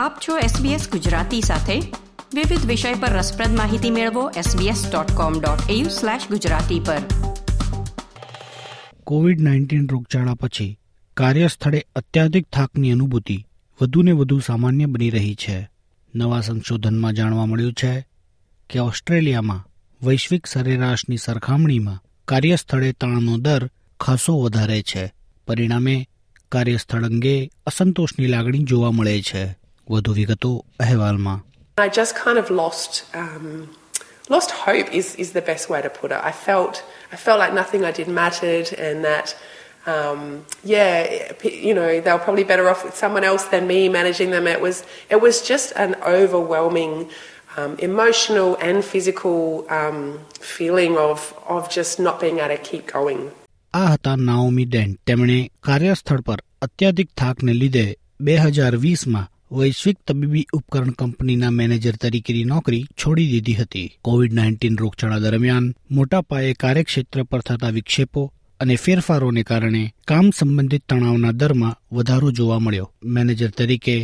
આપ છો SBS ગુજરાતી સાથે. વિવિધ વિષય પર રસપ્રદ માહિતી મેળવો sbs.com.au/gujarati પર. કોવિડ નાઇન્ટીન રોગચાળા પછી કાર્યસ્થળે અત્યાધિક થાકની અનુભૂતિ વધુને વધુ સામાન્ય બની રહી છે. નવા સંશોધનમાં જાણવા મળ્યું છે કે ઓસ્ટ્રેલિયામાં વૈશ્વિક સરેરાશની સરખામણીમાં કાર્યસ્થળે તાણનો દર ખાસો વધારે છે. પરિણામે કાર્યસ્થળ અંગે અસંતોષની લાગણી જોવા મળે છે. વધુ વિગતો અહેવાલમાં I just kind of lost um, lost hope is is the best way to put it. I felt I felt like nothing I did mattered, and that um, yeah, you know, they were probably better off with someone else than me managing them. It was it was just an overwhelming. Um, emotional and physical um, feeling of of just not being able to keep going. આ હતા Naomi dent તેમણે કાર્યસ્થળ પર અત્યાધિક થાકને લીધે બે હજાર વીસમાં વૈશ્વિક તબીબી ઉપકરણ કંપનીના મેનેજર તરીકેની નોકરી છોડી દીધી હતી. કોવિડ નાઇન્ટીન રોગચાળા દરમિયાન મોટા પાયે કાર્યક્ષેત્ર પર થતા વિક્ષેપો અને ફેરફારોને કારણે કામ સંબંધિત તણાવના દરમાં વધારો જોવા મળ્યો. મેનેજર તરીકે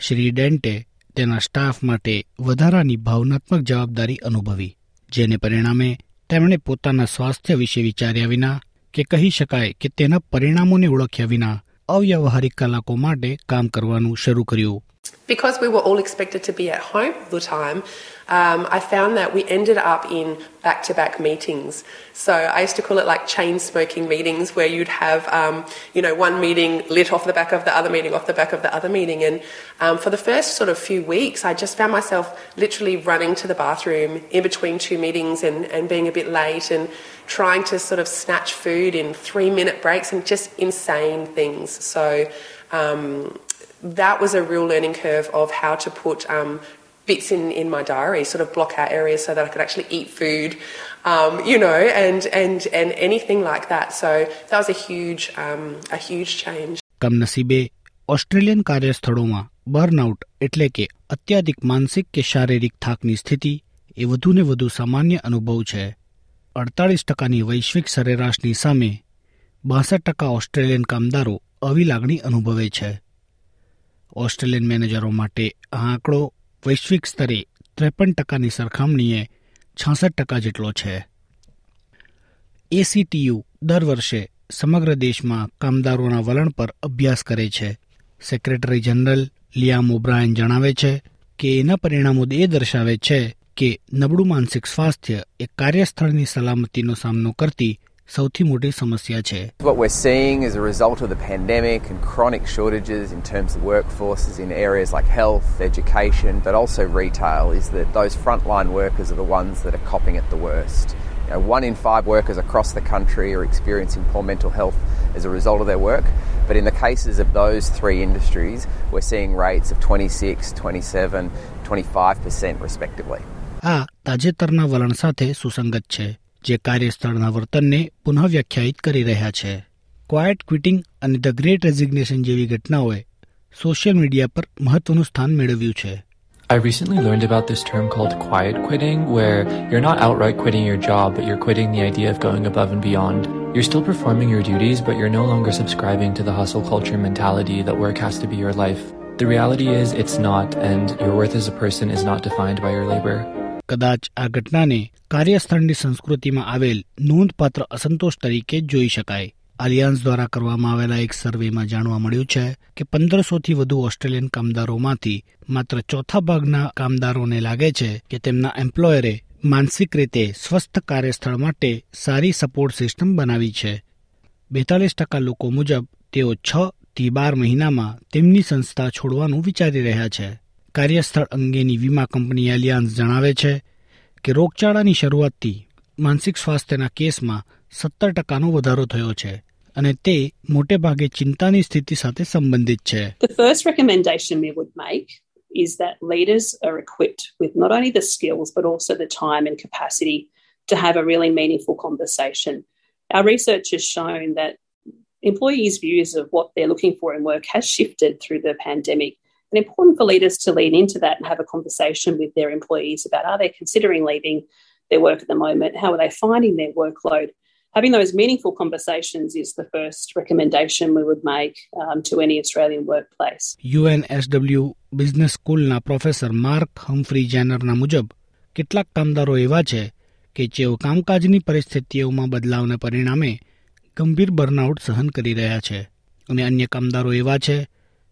શ્રી ડેન્ટે તેના સ્ટાફ માટે વધારાની ભાવનાત્મક જવાબદારી અનુભવી, જેને પરિણામે તેમણે પોતાના સ્વાસ્થ્ય વિશે વિચાર્યા વિના કે કહી શકાય કે તેના પરિણામોને ઓળખ્યા વિના અવ્યવહારિક કલાકો માટે કામ કરવાનું શરૂ કર્યું. Because we were all expected to be at home all the time, um, I found that we ended up in back to back meetings. So I used to call it like chain smoking meetings where you'd have, um, you know, one meeting lit off the back of the other meeting, off the back of the other meeting. And um, for the first sort of few weeks, I just found myself literally running to the bathroom in between two meetings and, and being a bit late and trying to sort of snatch food in three minute breaks and just insane things. So, um, that was a real learning curve of how to put um, bits in, in my diary, sort of block out areas so that I could actually eat food, um, you know, and, and, and anything like that. So that was a huge, um, a huge change. કમનસીબે Australian કાર્યસ્થળોમાં burnout એટલે કે અત્યાધિક માનસિક કે શારીરિક થાકની સ્થિતિ એ વધુને વધુ સામાન્ય અનુભવ છે અડતાળીસ ટકાની વૈશ્વિક સરેરાશની સામે બાસઠ ટકા ઓસ્ટ્રેલિયન કામદારો આવી લાગણી અનુભવે છે ઓસ્ટ્રેલિયન મેનેજરો માટે આ આંકડો વૈશ્વિક સ્તરે ત્રેપન ટકાની સરખામણીએ છાસઠ ટકા જેટલો છે. એસીટીયુ દર વર્ષે સમગ્ર દેશમાં કામદારોના વલણ પર અભ્યાસ કરે છે. સેક્રેટરી જનરલ લિયામ ઓબ્રાયન જણાવે છે કે એના પરિણામો એ દર્શાવે છે કે નબળું માનસિક સ્વાસ્થ્ય એ કાર્યસ્થળની સલામતીનો સામનો કરતી સૌથી મોટી સમસ્યા છે What we're seeing as a result of the pandemic and chronic shortages in terms of workforces in areas like health, education, but also retail is that those frontline workers are the ones that are copping it the worst. You know, one in five workers across the country are experiencing poor mental health as a result of their work. But in the cases of those three industries, we're seeing rates of 26, 27, 25% respectively. આ તાજેતરના વલણ સાથે સુસંગત છે જે કાર્યસ્થળના વર્તનને પુનઃ વ્યાખ્યાયિત કરી રહ્યા છે ક્વાયટ ક્વિટિંગ અને ધ ગ્રેટ રેઝિગ્નેશન જેવી ઘટનાઓએ સોશિયલ મીડિયા પર મહત્વનું સ્થાન મેળવ્યું છે I recently learned about this term called quiet quitting, where you're not outright quitting your job, but you're quitting the idea of going above and beyond. You're still performing your duties, but you're no longer subscribing to the hustle culture mentality that work has to be your life. The reality is, it's not, and your worth as a person is not defined by your labor. કદાચ આ ઘટનાને કાર્યસ્થળની સંસ્કૃતિમાં આવેલ નોંધપાત્ર અસંતોષ તરીકે જોઈ શકાય. આલિયાન્સ દ્વારા કરવામાં આવેલા એક સર્વેમાં જાણવા મળ્યું છે કે પંદરસોથી વધુ ઓસ્ટ્રેલિયન કામદારોમાંથી માત્ર ચોથા ભાગના કામદારોને લાગે છે કે તેમના એમ્પ્લોયરે માનસિક રીતે સ્વસ્થ કાર્યસ્થળ માટે સારી સપોર્ટ સિસ્ટમ બનાવી છે. બેતાલીસ ટકા લોકો મુજબ તેઓ છ થી બાર મહિનામાં તેમની સંસ્થા છોડવાનું વિચારી રહ્યા છે. કાર્યસ્થળ અંગેની વીમા કંપની એલિયાન્સ જણાવે છે કે રોગચાળાની શરૂઆતથી માનસિક સ્વાસ્થ્યના કેસમાં સત્તર ટકાનો વધારો થયો છે અને તે મોટે ભાગે ચિંતાની સ્થિતિ સાથે સંબંધિત છે The first recommendation we would make is that leaders are equipped with not only the skills but also the time and capacity to have a really meaningful conversation. Our research has shown that employees' views of what they're looking for in work has shifted through the pandemic. and important for leaders to lean into that and have a conversation with their employees about are they considering leaving their work at the moment? How are they finding their workload? Having those meaningful conversations is the first recommendation we would make um, to any Australian workplace. UNSW business સ્કૂલના professor Mark Humphery જેનરના મુજબ કેટલાક કામદારો એવા છે કે જેઓ કામકાજની પરિસ્થિતિઓમાં બદલાવને પરિણામે ગંભીર બર્નઆઉટ સહન કરી રહ્યા છે અને અન્ય કામદારો એવા છે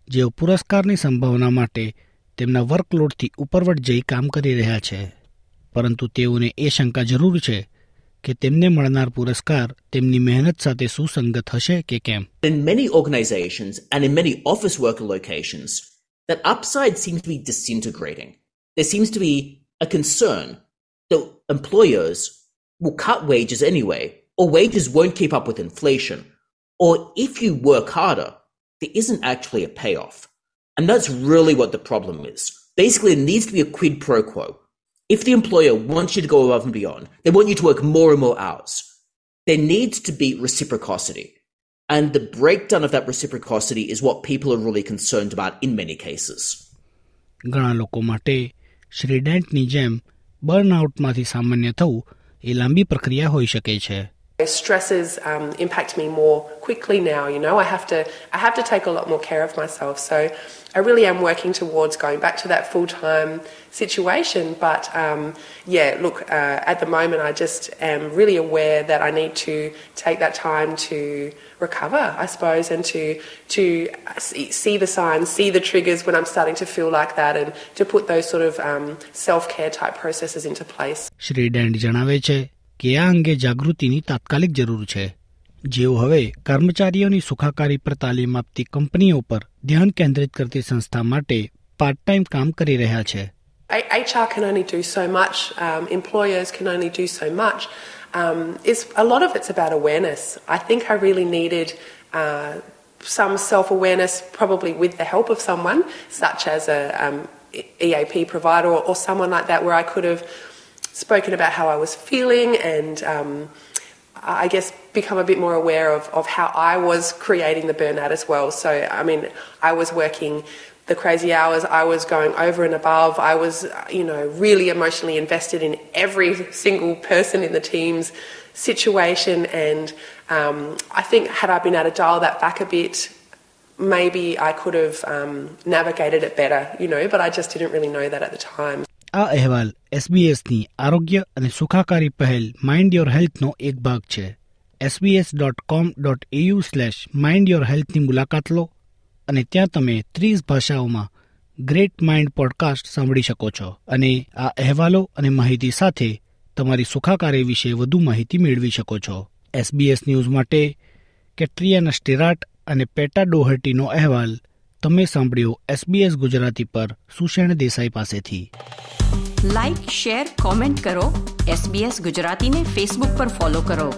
જેઓ પુરસ્કારની સંભાવના માટે તેમના વર્કલોડથી ઉપરવટ જઈ કામ કરી રહ્યા છે પરંતુ તેઓને એ શંકા જરૂર છે કે તેમને મળનાર પુરસ્કાર તેમની મહેનત સાથે સુસંગત હશે કે કેમ In many organizations and in many office worker locations, that upside seems to be disintegrating. There seems to be a concern that employers will cut wages anyway, or wages won't keep up with inflation, or if you work harder, there isn't actually a payoff. And that's really what the problem is. Basically, it needs to be a quid pro quo. If the employer wants you to go above and beyond, they want you to work more and more hours. There needs to be reciprocity. And the breakdown of that reciprocity is what people are really concerned about in many cases. ઘણા લોકો માટે શ્રી ડેન્ટની જેમ બર્નઆઉટમાંથી સામાન્ય થવું એ લાંબી પ્રક્રિયા હોઈ શકે છે Stresses um, impact me more quickly now. You know, I have to I have to take a lot more care of myself. So I really am working towards going back to that full time situation. But um, yeah, look, uh, at the moment, I just am really aware that I need to take that time to recover, I suppose, and to to see, see the signs, see the triggers when I'm starting to feel like that, and to put those sort of um, self care type processes into place. Shri ડેન્ડ જણાવે છે કે આ અંગે જાગૃતિની તાત્કાલિક જરૂર છે જેઓ હવે કર્મચારીઓની સુખાકારી પર તાલીમ આપતી કંપનીઓ પર ધ્યાન કેન્દ્રિત કરતી સંસ્થા માટે પાર્ટ ટાઈમ કામ કરી રહ્યા છે HR can only do so much. Um, employers can only do so much. Um, it's a lot of it's about awareness. I think I really needed uh, some self awareness, probably with the help of someone, such as a um, E- EAP provider or, or someone like that, where I could have spoken about how I was feeling and. Um, I guess become a bit more aware of, of how I was creating the burnout as well. So, I mean, I was working the crazy hours, I was going over and above, I was, you know, really emotionally invested in every single person in the team's situation. And um, I think, had I been able to dial that back a bit, maybe I could have um, navigated it better, you know, but I just didn't really know that at the time. આ અહેવાલ એસબીએસની આરોગ્ય અને સુખાકારી પહેલ mind your હેલ્થનો એક ભાગ છે. SBS dot com dot AU slash mind your હેલ્થની મુલાકાત લો અને ત્યાં તમે ત્રીસ ભાષાઓમાં ગ્રેટ માઇન્ડ પોડકાસ્ટ સાંભળી શકો છો અને આ અહેવાલો અને માહિતી સાથે તમારી સુખાકારી વિશે વધુ માહિતી મેળવી શકો છો. એસબીએસ ન્યૂઝ માટે કેટ્રિયાના સ્ટેરાટ અને પેટા ડોહર્ટીનો અહેવાલ તમે સાંભળ્યો એસબીએસ ગુજરાતી પર સુષેણ દેસાઈ પાસેથી. લાઇક શેર કોમેન્ટ કરો એસબીએસ ગુજરાતીને ફેસબુક પર ફોલો કરો